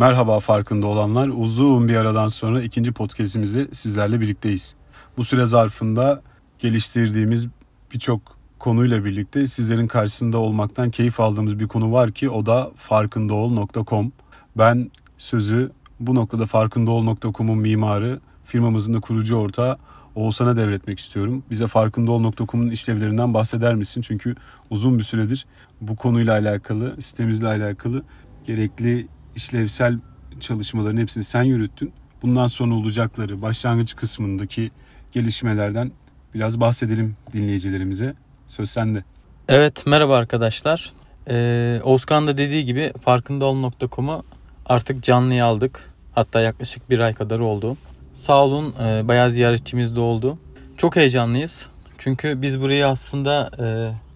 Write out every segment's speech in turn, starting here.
Merhaba farkında olanlar. Uzun bir aradan sonra ikinci podcast'imizi sizlerle birlikteyiz. Bu süre zarfında geliştirdiğimiz birçok konuyla birlikte sizlerin karşısında olmaktan keyif aldığımız bir konu var ki o da farkındaol.com. Ben sözü bu noktada farkındaol.com'un mimarı, firmamızın da kurucu ortağı Oğuzhan'a devretmek istiyorum. Bize farkındaol.com'un işlevlerinden bahseder misin? Çünkü uzun bir süredir bu konuyla alakalı, sitemizle alakalı gerekli işlevsel çalışmaların hepsini sen yürüttün. Bundan sonra olacakları, başlangıç kısmındaki gelişmelerden biraz bahsedelim dinleyicilerimize. Söz sende. Evet merhaba arkadaşlar. Ee, Oğuzkan da dediği gibi farkındaol.com'u artık canlıya aldık. Hatta yaklaşık bir ay kadar oldu. Sağ olun e, bayağı ziyaretçimiz de oldu. Çok heyecanlıyız. Çünkü biz burayı aslında e,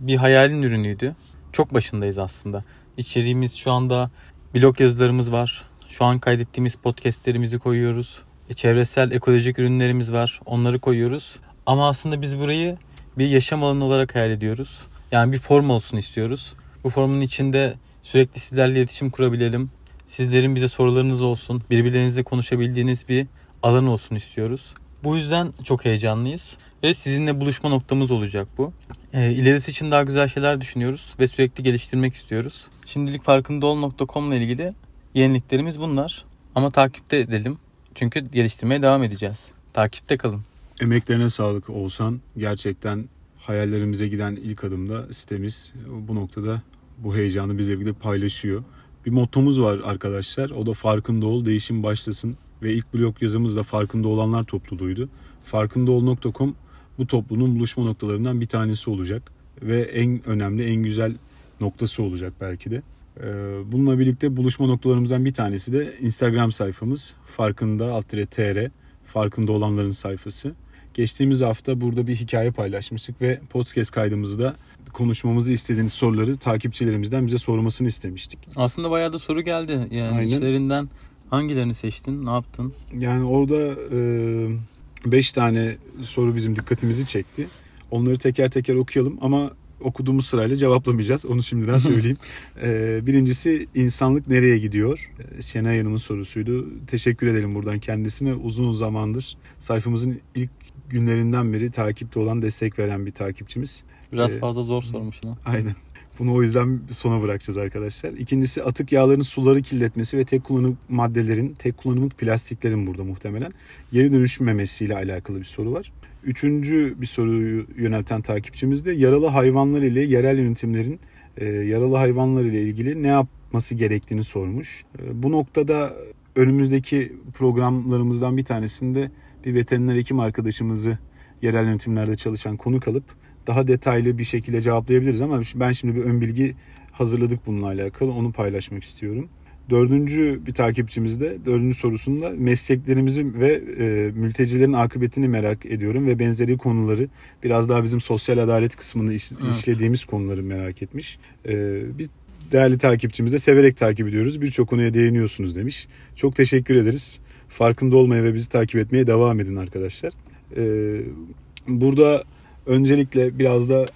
bir hayalin ürünüydü. Çok başındayız aslında. İçeriğimiz şu anda blog yazılarımız var. Şu an kaydettiğimiz podcastlerimizi koyuyoruz. E, çevresel ekolojik ürünlerimiz var. Onları koyuyoruz. Ama aslında biz burayı bir yaşam alanı olarak hayal ediyoruz. Yani bir form olsun istiyoruz. Bu formun içinde sürekli sizlerle iletişim kurabilelim. Sizlerin bize sorularınız olsun. Birbirlerinizle konuşabildiğiniz bir alan olsun istiyoruz. Bu yüzden çok heyecanlıyız. Ve sizinle buluşma noktamız olacak bu. E, ilerisi için daha güzel şeyler düşünüyoruz ve sürekli geliştirmek istiyoruz. Şimdilik farkındaol.com ile ilgili yeniliklerimiz bunlar. Ama takipte edelim. Çünkü geliştirmeye devam edeceğiz. Takipte kalın. Emeklerine sağlık Oğuzhan. Gerçekten hayallerimize giden ilk adımda sitemiz bu noktada bu heyecanı bizle birlikte paylaşıyor. Bir mottomuz var arkadaşlar. O da farkında ol, değişim başlasın ve ilk blog yazımız da farkında olanlar topluluğuydu. Farkındaol.com bu topluluğun buluşma noktalarından bir tanesi olacak ve en önemli, en güzel noktası olacak belki de. Ee, bununla birlikte buluşma noktalarımızdan bir tanesi de Instagram sayfamız farkında alt tr farkında olanların sayfası. Geçtiğimiz hafta burada bir hikaye paylaşmıştık ve podcast kaydımızda konuşmamızı istediğiniz soruları takipçilerimizden bize sormasını istemiştik. Aslında bayağı da soru geldi. Yani Aynen. içlerinden hangilerini seçtin, ne yaptın? Yani orada 5 e, tane soru bizim dikkatimizi çekti. Onları teker teker okuyalım ama okuduğumuz sırayla cevaplamayacağız. Onu şimdiden söyleyeyim. ee, birincisi insanlık nereye gidiyor? Ee, Şenay Hanım'ın sorusuydu. Teşekkür edelim buradan kendisine. Uzun zamandır sayfamızın ilk günlerinden beri takipte olan, destek veren bir takipçimiz. Biraz ee, fazla zor sormuş. Aynen. Bunu o yüzden sona bırakacağız arkadaşlar. İkincisi atık yağların suları kirletmesi ve tek kullanım maddelerin, tek kullanımlık plastiklerin burada muhtemelen geri dönüşmemesiyle alakalı bir soru var. Üçüncü bir soruyu yönelten takipçimiz de yaralı hayvanlar ile yerel yönetimlerin e, yaralı hayvanlar ile ilgili ne yapması gerektiğini sormuş. E, bu noktada önümüzdeki programlarımızdan bir tanesinde bir veteriner hekim arkadaşımızı yerel yönetimlerde çalışan konuk alıp daha detaylı bir şekilde cevaplayabiliriz ama ben şimdi bir ön bilgi hazırladık bununla alakalı onu paylaşmak istiyorum. Dördüncü bir takipçimiz de dördüncü sorusunda mesleklerimizi ve e, mültecilerin akıbetini merak ediyorum ve benzeri konuları biraz daha bizim sosyal adalet kısmını iş, evet. işlediğimiz konuları merak etmiş. E, bir değerli takipçimize severek takip ediyoruz. Birçok konuya değiniyorsunuz demiş. Çok teşekkür ederiz. Farkında olmaya ve bizi takip etmeye devam edin arkadaşlar. E, burada öncelikle biraz da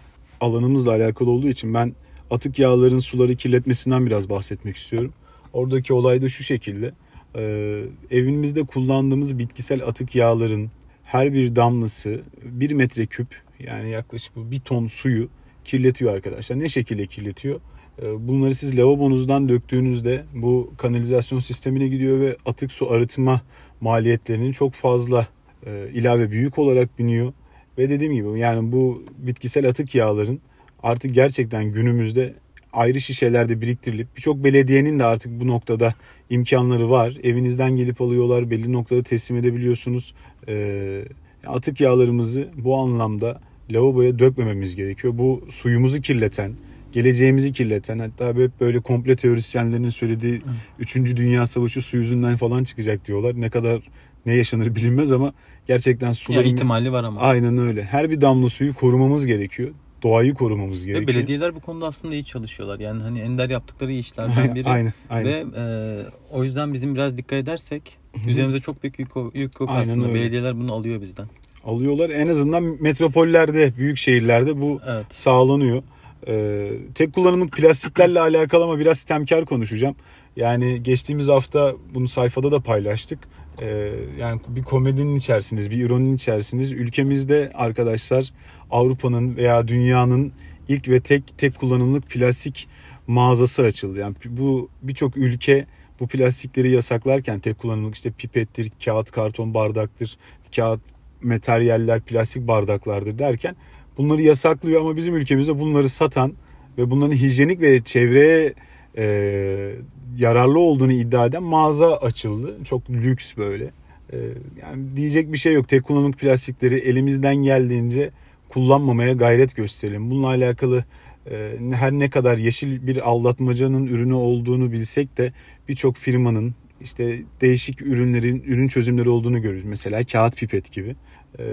alanımızla alakalı olduğu için ben atık yağların suları kirletmesinden biraz bahsetmek istiyorum. Oradaki olay da şu şekilde. Ee, evimizde kullandığımız bitkisel atık yağların her bir damlası bir metre küp yani yaklaşık bir ton suyu kirletiyor arkadaşlar. Ne şekilde kirletiyor? Ee, bunları siz lavabonuzdan döktüğünüzde bu kanalizasyon sistemine gidiyor ve atık su arıtma maliyetlerinin çok fazla e, ilave büyük olarak biniyor. Ve dediğim gibi yani bu bitkisel atık yağların artık gerçekten günümüzde ayrı şişelerde biriktirilip birçok belediyenin de artık bu noktada imkanları var. Evinizden gelip alıyorlar, belli noktada teslim edebiliyorsunuz. Ee, atık yağlarımızı bu anlamda lavaboya dökmememiz gerekiyor. Bu suyumuzu kirleten, geleceğimizi kirleten hatta hep böyle komple teorisyenlerin söylediği 3. Dünya Savaşı su yüzünden falan çıkacak diyorlar. Ne kadar ne yaşanır bilinmez ama gerçekten suların... Ya ihtimali var ama. Aynen öyle. Her bir damla suyu korumamız gerekiyor doğayı korumamız gerekiyor. Ve belediyeler bu konuda aslında iyi çalışıyorlar. Yani hani ender yaptıkları işlerden biri. aynen, aynen. Ve e, o yüzden bizim biraz dikkat edersek üzerimize çok büyük yük, yük yok aynen aslında. Öyle. Belediyeler bunu alıyor bizden. Alıyorlar. En azından metropollerde, büyük şehirlerde bu evet. sağlanıyor. Ee, tek kullanımlık plastiklerle alakalı ama biraz temkar konuşacağım. Yani geçtiğimiz hafta bunu sayfada da paylaştık. Ee, yani bir komedinin içerisindeyiz, bir ironinin içerisindeyiz. Ülkemizde arkadaşlar Avrupa'nın veya dünyanın ilk ve tek tek kullanımlık plastik mağazası açıldı. Yani bu birçok ülke bu plastikleri yasaklarken tek kullanımlık işte pipettir, kağıt karton bardaktır, kağıt materyaller, plastik bardaklardır derken bunları yasaklıyor ama bizim ülkemizde bunları satan ve bunların hijyenik ve çevreye e, yararlı olduğunu iddia eden mağaza açıldı. Çok lüks böyle. E, yani diyecek bir şey yok. Tek kullanımlık plastikleri elimizden geldiğince kullanmamaya gayret gösterelim. Bununla alakalı e, her ne kadar yeşil bir aldatmacanın ürünü olduğunu bilsek de birçok firmanın işte değişik ürünlerin ürün çözümleri olduğunu görürüz. Mesela kağıt pipet gibi. E,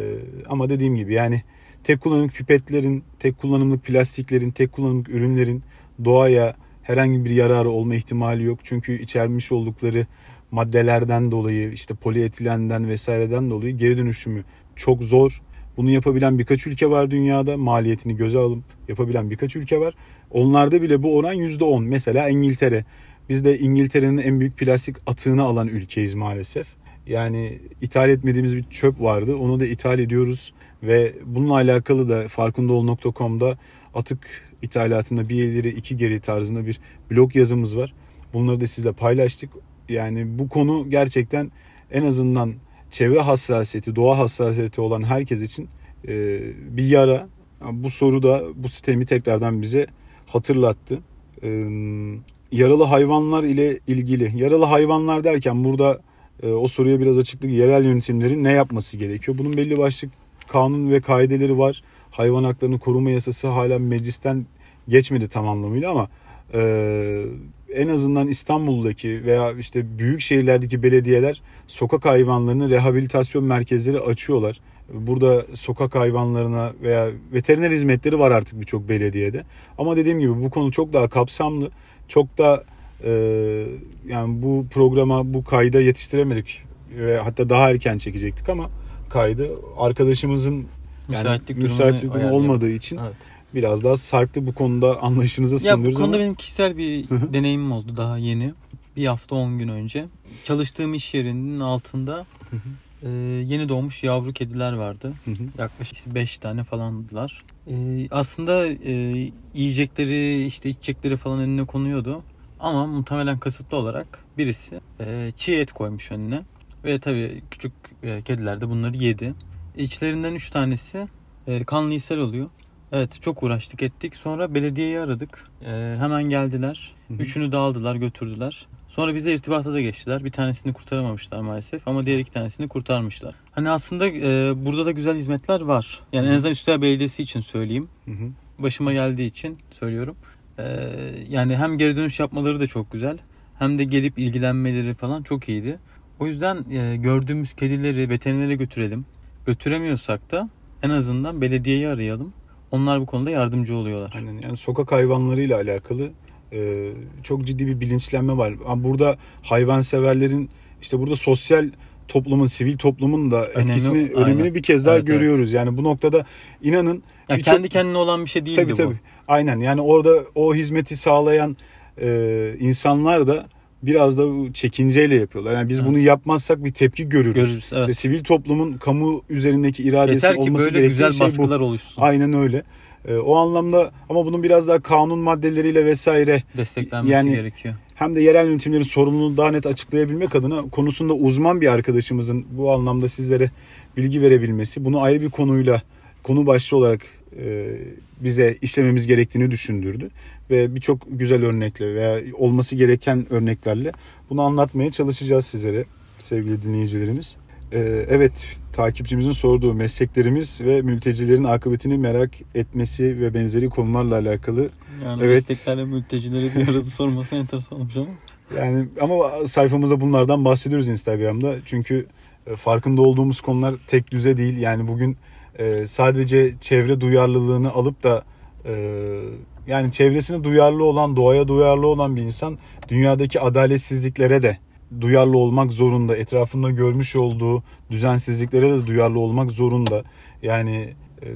ama dediğim gibi yani tek kullanımlık pipetlerin, tek kullanımlık plastiklerin, tek kullanımlık ürünlerin doğaya herhangi bir yararı olma ihtimali yok. Çünkü içermiş oldukları maddelerden dolayı işte polietilenden vesaireden dolayı geri dönüşümü çok zor. Bunu yapabilen birkaç ülke var dünyada. Maliyetini göze alıp yapabilen birkaç ülke var. Onlarda bile bu oran %10. Mesela İngiltere. Biz de İngiltere'nin en büyük plastik atığını alan ülkeyiz maalesef. Yani ithal etmediğimiz bir çöp vardı. Onu da ithal ediyoruz. Ve bununla alakalı da farkındaol.com'da atık ithalatında bir ileri iki geri tarzında bir blog yazımız var. Bunları da sizle paylaştık. Yani bu konu gerçekten en azından çevre hassasiyeti, doğa hassasiyeti olan herkes için e, bir yara. Bu soru da bu sistemi tekrardan bize hatırlattı. E, yaralı hayvanlar ile ilgili. Yaralı hayvanlar derken burada e, o soruya biraz açıklık. Yerel yönetimlerin ne yapması gerekiyor? Bunun belli başlı kanun ve kaideleri var. Hayvan haklarını koruma yasası hala meclisten geçmedi tam anlamıyla ama e, en azından İstanbul'daki veya işte büyük şehirlerdeki belediyeler sokak hayvanlarını rehabilitasyon merkezleri açıyorlar. Burada sokak hayvanlarına veya veteriner hizmetleri var artık birçok belediyede. Ama dediğim gibi bu konu çok daha kapsamlı. Çok da e, yani bu programa bu kayda yetiştiremedik ve hatta daha erken çekecektik ama kaydı arkadaşımızın yani müsaitlik, müsaitlik durumu olmadığı için evet biraz daha sarktı bu konuda anlayışınıza sığınıyoruz. Ya bu konuda ama... benim kişisel bir deneyimim oldu daha yeni. Bir hafta 10 gün önce. Çalıştığım iş yerinin altında e, yeni doğmuş yavru kediler vardı. Yaklaşık 5 tane falandılar. E, aslında e, yiyecekleri işte içecekleri falan önüne konuyordu. Ama muhtemelen kasıtlı olarak birisi e, çiğ et koymuş önüne. Ve tabii küçük e, kediler de bunları yedi. İçlerinden 3 tanesi e, kanlı ishal oluyor. Evet çok uğraştık ettik. Sonra belediyeyi aradık. Ee, hemen geldiler. Hı-hı. Üçünü de aldılar götürdüler. Sonra bize irtibata da geçtiler. Bir tanesini kurtaramamışlar maalesef ama diğer iki tanesini kurtarmışlar. Hani aslında e, burada da güzel hizmetler var. Yani Hı-hı. en azından Üsküdar Belediyesi için söyleyeyim. Hı-hı. Başıma geldiği için söylüyorum. Ee, yani hem geri dönüş yapmaları da çok güzel. Hem de gelip ilgilenmeleri falan çok iyiydi. O yüzden e, gördüğümüz kedileri veterinere götürelim. Götüremiyorsak da en azından belediyeyi arayalım. Onlar bu konuda yardımcı oluyorlar. Aynen yani sokak hayvanlarıyla alakalı e, çok ciddi bir bilinçlenme var. Burada hayvanseverlerin işte burada sosyal toplumun, sivil toplumun da etkisini, Önemi, önemini aynen. bir kez daha evet, görüyoruz. Evet. Yani bu noktada inanın ya kendi çok, kendine olan bir şey değil tabii, bu. Tabii. Aynen. Yani orada o hizmeti sağlayan e, insanlar da biraz da çekinceyle yapıyorlar. Yani biz evet. bunu yapmazsak bir tepki görürüz. Görürüz evet. İşte sivil toplumun kamu üzerindeki iradesi Yeter ki olması böyle güzel şey baskılar bu. oluşsun. Aynen öyle. Ee, o anlamda ama bunun biraz daha kanun maddeleriyle vesaire desteklenmesi yani, gerekiyor. Hem de yerel yönetimlerin sorumluluğunu daha net açıklayabilmek adına konusunda uzman bir arkadaşımızın bu anlamda sizlere bilgi verebilmesi, bunu ayrı bir konuyla konu başlığı olarak e, bize işlememiz gerektiğini düşündürdü ve birçok güzel örnekle veya olması gereken örneklerle bunu anlatmaya çalışacağız sizlere sevgili dinleyicilerimiz. Ee, evet takipçimizin sorduğu mesleklerimiz ve mültecilerin akıbetini merak etmesi ve benzeri konularla alakalı. Yani evet. mesleklerle mültecileri bir arada sorması enteresan olmuş ama. Yani ama sayfamızda bunlardan bahsediyoruz Instagram'da. Çünkü e, farkında olduğumuz konular tek düze değil. Yani bugün e, sadece çevre duyarlılığını alıp da e, yani çevresine duyarlı olan, doğaya duyarlı olan bir insan dünyadaki adaletsizliklere de duyarlı olmak zorunda. Etrafında görmüş olduğu düzensizliklere de duyarlı olmak zorunda. Yani e,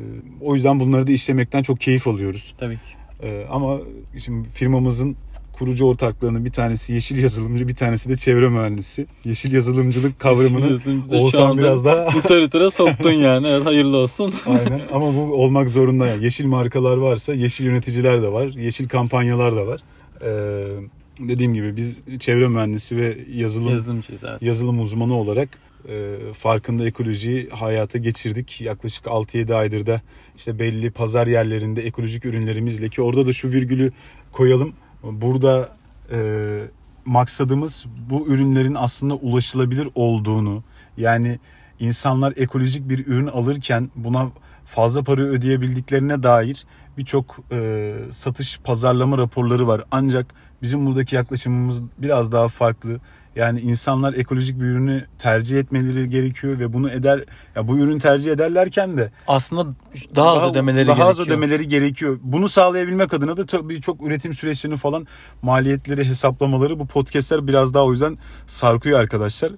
o yüzden bunları da işlemekten çok keyif alıyoruz. Tabii ki. E, ama şimdi firmamızın kurucu ortaklarının bir tanesi yeşil yazılımcı, bir tanesi de çevre mühendisi. Yeşil yazılımcılık kavramını Yazılımcı şu Oğuzhan anda biraz daha literatüre soktun yani. Evet, hayırlı olsun. Aynen ama bu olmak zorunda. Yani. Yeşil markalar varsa yeşil yöneticiler de var. Yeşil kampanyalar da var. Ee, dediğim gibi biz çevre mühendisi ve yazılım Yazılımcıyız evet. yazılım uzmanı olarak e, farkında ekolojiyi hayata geçirdik. Yaklaşık 6-7 aydır da işte belli pazar yerlerinde ekolojik ürünlerimizle ki orada da şu virgülü koyalım. Burada e, maksadımız bu ürünlerin aslında ulaşılabilir olduğunu yani insanlar ekolojik bir ürün alırken buna fazla para ödeyebildiklerine dair birçok e, satış pazarlama raporları var. Ancak bizim buradaki yaklaşımımız biraz daha farklı. Yani insanlar ekolojik bir ürünü tercih etmeleri gerekiyor ve bunu eder ya bu ürünü tercih ederlerken de Aslında daha az ödemeleri daha gerekiyor. az ödemeleri gerekiyor. Bunu sağlayabilmek adına da tabii çok üretim süreçlerini falan maliyetleri hesaplamaları bu podcastler biraz daha o yüzden sarkıyor arkadaşlar.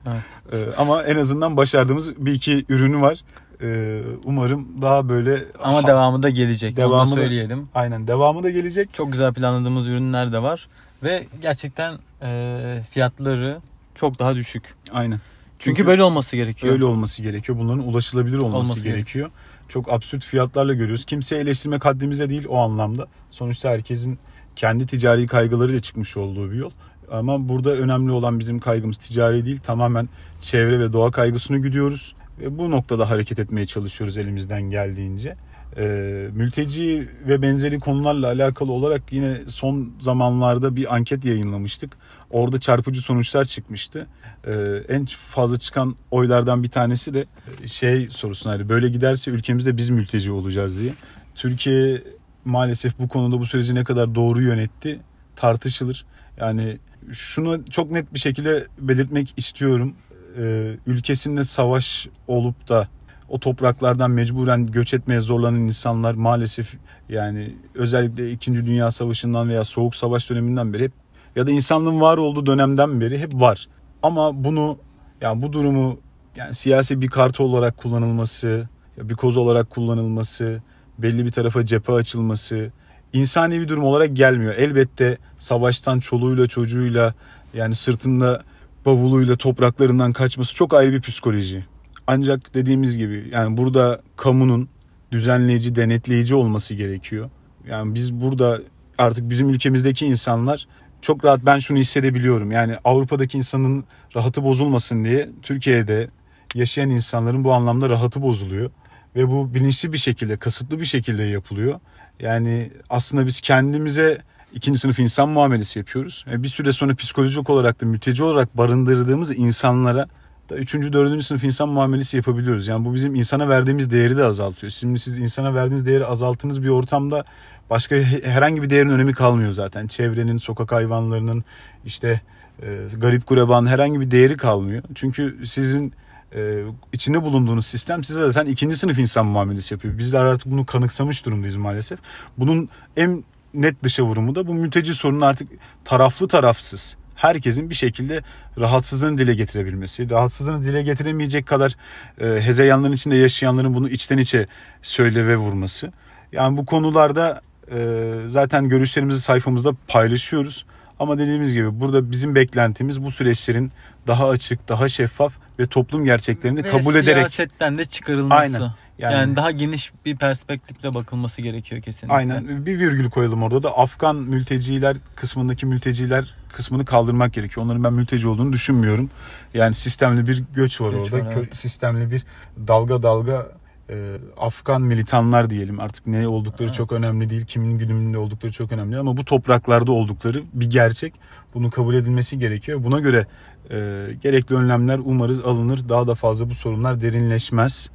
Evet. Ee, ama en azından başardığımız bir iki ürünü var. Ee, umarım daha böyle Ama ha- devamı da gelecek. Devamı Onu da söyleyelim. aynen devamı da gelecek. Çok güzel planladığımız ürünler de var. Ve gerçekten e, fiyatları çok daha düşük. Aynen. Çünkü, Çünkü böyle olması gerekiyor. Öyle olması gerekiyor. Bunların ulaşılabilir olması, Olması gerekiyor. Çok absürt fiyatlarla görüyoruz. Kimseye eleştirmek haddimize değil o anlamda. Sonuçta herkesin kendi ticari kaygılarıyla çıkmış olduğu bir yol. Ama burada önemli olan bizim kaygımız ticari değil. Tamamen çevre ve doğa kaygısını güdüyoruz. Ve bu noktada hareket etmeye çalışıyoruz elimizden geldiğince. Ee, mülteci ve benzeri konularla alakalı olarak yine son zamanlarda bir anket yayınlamıştık. Orada çarpıcı sonuçlar çıkmıştı. Ee, en fazla çıkan oylardan bir tanesi de şey sorusuna hani böyle giderse ülkemizde biz mülteci olacağız diye. Türkiye maalesef bu konuda bu süreci ne kadar doğru yönetti tartışılır. Yani şunu çok net bir şekilde belirtmek istiyorum. Ee, ülkesinde savaş olup da o topraklardan mecburen göç etmeye zorlanan insanlar maalesef yani özellikle 2. Dünya Savaşı'ndan veya Soğuk Savaş döneminden beri hep ya da insanlığın var olduğu dönemden beri hep var. Ama bunu yani bu durumu yani siyasi bir kartı olarak kullanılması, bir koz olarak kullanılması, belli bir tarafa cephe açılması insani bir durum olarak gelmiyor. Elbette savaştan çoluğuyla çocuğuyla yani sırtında bavuluyla topraklarından kaçması çok ayrı bir psikoloji. Ancak dediğimiz gibi yani burada kamunun düzenleyici, denetleyici olması gerekiyor. Yani biz burada artık bizim ülkemizdeki insanlar çok rahat ben şunu hissedebiliyorum. Yani Avrupa'daki insanın rahatı bozulmasın diye Türkiye'de yaşayan insanların bu anlamda rahatı bozuluyor. Ve bu bilinçli bir şekilde, kasıtlı bir şekilde yapılıyor. Yani aslında biz kendimize ikinci sınıf insan muamelesi yapıyoruz. E bir süre sonra psikolojik olarak da mülteci olarak barındırdığımız insanlara da üçüncü, dördüncü sınıf insan muamelesi yapabiliyoruz. Yani bu bizim insana verdiğimiz değeri de azaltıyor. Şimdi siz insana verdiğiniz değeri azalttığınız bir ortamda başka herhangi bir değerin önemi kalmıyor zaten. Çevrenin, sokak hayvanlarının, işte e, garip gurebanın herhangi bir değeri kalmıyor. Çünkü sizin e, içinde bulunduğunuz sistem size zaten ikinci sınıf insan muamelesi yapıyor. Bizler artık bunu kanıksamış durumdayız maalesef. Bunun en net dışa vurumu da bu mülteci sorunun artık taraflı tarafsız herkesin bir şekilde rahatsızlığını dile getirebilmesi, rahatsızlığını dile getiremeyecek kadar e, hezeyanların içinde yaşayanların bunu içten içe söyle ve vurması. Yani bu konularda zaten görüşlerimizi sayfamızda paylaşıyoruz. Ama dediğimiz gibi burada bizim beklentimiz bu süreçlerin daha açık, daha şeffaf ve toplum gerçeklerini Ve kabul ederek siyasetten de çıkarılması. Aynen. Yani, Yani- daha geniş bir perspektifle bakılması gerekiyor kesinlikle. Aynen bir virgül koyalım orada da Afgan mülteciler kısmındaki mülteciler kısmını kaldırmak gerekiyor. Onların ben mülteci olduğunu düşünmüyorum. Yani sistemli bir göç var Göç orada. var, evet. Sistemli bir dalga dalga e, Afgan militanlar diyelim. Artık ne oldukları Evet. çok önemli değil. Kimin güdümünde oldukları çok önemli ama bu topraklarda oldukları bir gerçek. Bunu kabul edilmesi gerekiyor. Buna göre e, gerekli önlemler umarız alınır. Daha da fazla bu sorunlar derinleşmez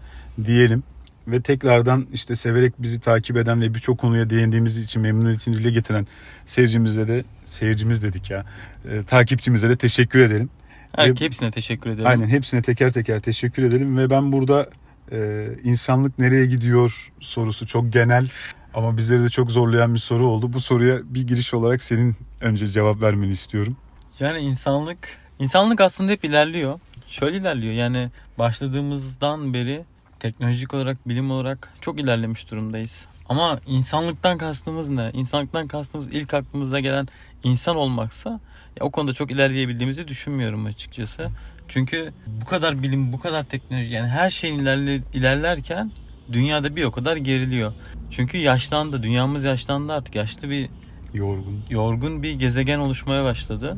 diyelim ve tekrardan işte severek bizi takip eden ve birçok konuya değindiğimiz için memnuniyetini dile getiren seyircimize de seyircimiz dedik ya e, takipçimize de teşekkür edelim. Her, hepsine teşekkür ederim. Aynen hepsine teker teker teşekkür edelim ve ben burada e, insanlık nereye gidiyor sorusu çok genel ama bizleri de çok zorlayan bir soru oldu. Bu soruya bir giriş olarak senin önce cevap vermeni istiyorum. Yani insanlık insanlık aslında hep ilerliyor. Şöyle ilerliyor. Yani başladığımızdan beri teknolojik olarak, bilim olarak çok ilerlemiş durumdayız. Ama insanlıktan kastımız ne? İnsanlıktan kastımız ilk aklımıza gelen insan olmaksa ya o konuda çok ilerleyebildiğimizi düşünmüyorum açıkçası. Çünkü bu kadar bilim, bu kadar teknoloji yani her şeyin ilerle, ilerlerken dünyada bir o kadar geriliyor. Çünkü yaşlandı, dünyamız yaşlandı artık. Yaşlı bir Yorgun. yorgun bir gezegen oluşmaya başladı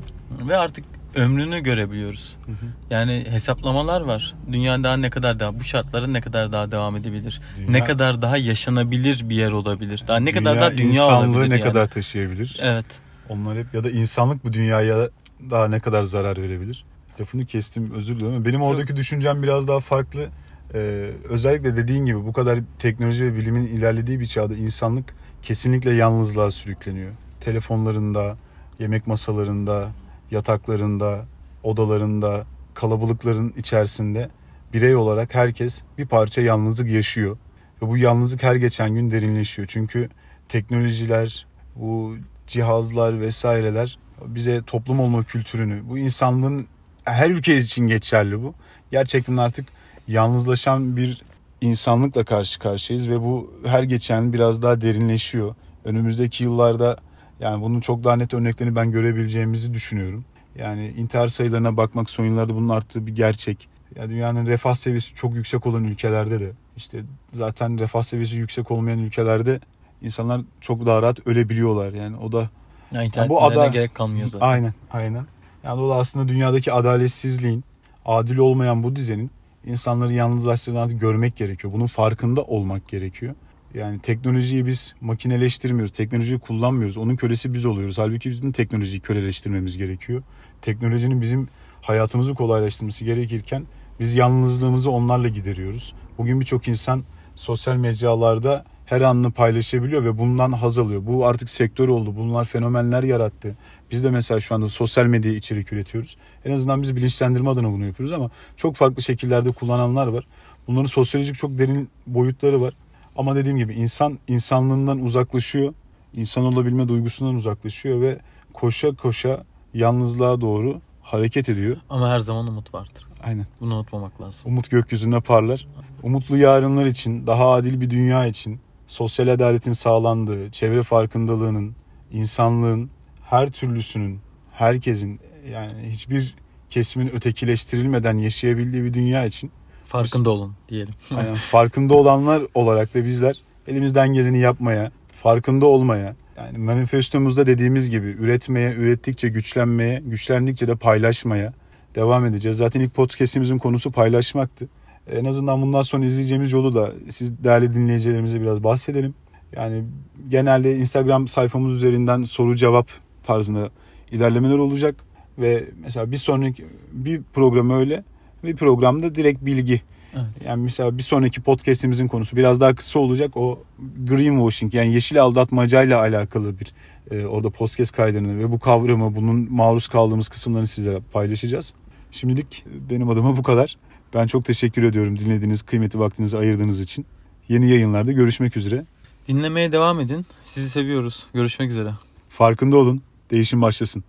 ve artık ömrünü görebiliyoruz. Hı hı. Yani hesaplamalar var. Dünya daha ne kadar daha bu şartların ne kadar daha devam edebilir? Dünya- Ne kadar daha yaşanabilir bir yer olabilir? Daha ne kadar Dünya daha dünya insanlığı olabilir ne yani. kadar taşıyabilir? Evet. Onlar hep ya da insanlık bu dünyaya daha ne kadar zarar verebilir? Lafını kestim özür dilerim ama benim oradaki düşüncem biraz daha farklı. Ee, özellikle dediğin gibi bu kadar teknoloji ve bilimin ilerlediği bir çağda insanlık kesinlikle yalnızlığa sürükleniyor. Telefonlarında, yemek masalarında, yataklarında, odalarında, kalabalıkların içerisinde birey olarak herkes bir parça yalnızlık yaşıyor. Ve bu yalnızlık her geçen gün derinleşiyor. Çünkü teknolojiler, bu cihazlar vesaireler bize toplum olma kültürünü, bu insanlığın her ülke için geçerli bu. Gerçekten artık yalnızlaşan bir insanlıkla karşı karşıyayız ve bu her geçen biraz daha derinleşiyor. Önümüzdeki yıllarda yani bunun çok daha net örneklerini ben görebileceğimizi düşünüyorum. Yani intihar sayılarına bakmak son yıllarda bunun arttığı bir gerçek. Yani dünyanın refah seviyesi çok yüksek olan ülkelerde de işte zaten refah seviyesi yüksek olmayan ülkelerde insanlar çok daha rahat ölebiliyorlar. Yani o da Ya internet bu bu ada- gerek kalmıyor zaten. Aynen, aynen. Yani o da aslında dünyadaki adaletsizliğin, adil olmayan bu düzenin insanları yalnızlaştırdığını görmek gerekiyor. Bunun farkında olmak gerekiyor. Yani teknolojiyi biz makineleştirmiyoruz, teknolojiyi kullanmıyoruz. Onun kölesi biz oluyoruz. Halbuki bizim teknolojiyi köleleştirmemiz gerekiyor. Teknolojinin bizim hayatımızı kolaylaştırması gerekirken biz yalnızlığımızı onlarla gideriyoruz. Bugün birçok insan sosyal mecralarda her anını paylaşabiliyor ve bundan haz alıyor. Bu artık sektör oldu. Bunlar fenomenler yarattı. Biz de mesela şu anda sosyal medya içerik üretiyoruz. En azından biz bilinçlendirme adına bunu yapıyoruz ama çok farklı şekillerde kullananlar var. Bunların sosyolojik çok derin boyutları var. Ama dediğim gibi insan insanlığından uzaklaşıyor. İnsan olabilme duygusundan uzaklaşıyor ve koşa koşa yalnızlığa doğru hareket ediyor. Ama her zaman umut vardır. Aynen. Bunu unutmamak lazım. Umut gökyüzünde parlar. Umutlu yarınlar için, daha adil bir dünya için, sosyal adaletin sağlandığı, çevre farkındalığının, insanlığın her türlüsünün, herkesin yani hiçbir kesimin ötekileştirilmeden yaşayabildiği bir dünya için Farkında olun diyelim. yani farkında olanlar olarak da bizler elimizden geleni yapmaya, farkında olmaya, yani manifestomuzda dediğimiz gibi üretmeye, ürettikçe güçlenmeye, güçlendikçe de paylaşmaya devam edeceğiz. Zaten ilk podcastimizin konusu paylaşmaktı. En azından bundan sonra izleyeceğimiz yolu da siz değerli dinleyicilerimize biraz bahsedelim. Yani genelde Instagram sayfamız üzerinden soru cevap tarzında ilerlemeler olacak ve mesela bir sonraki bir program öyle bir programda direkt bilgi. Evet. Yani mesela bir sonraki podcast'imizin konusu biraz daha kısa olacak. O greenwashing yani yeşil aldatmacayla alakalı bir e, orada podcast kaydını ve bu kavramı bunun maruz kaldığımız kısımlarını sizlere paylaşacağız. Şimdilik benim adıma bu kadar. Ben çok teşekkür ediyorum dinlediğiniz kıymeti vaktinizi ayırdığınız için. Yeni yayınlarda görüşmek üzere. Dinlemeye devam edin. Sizi seviyoruz. Görüşmek üzere. Farkında olun. Değişim başlasın.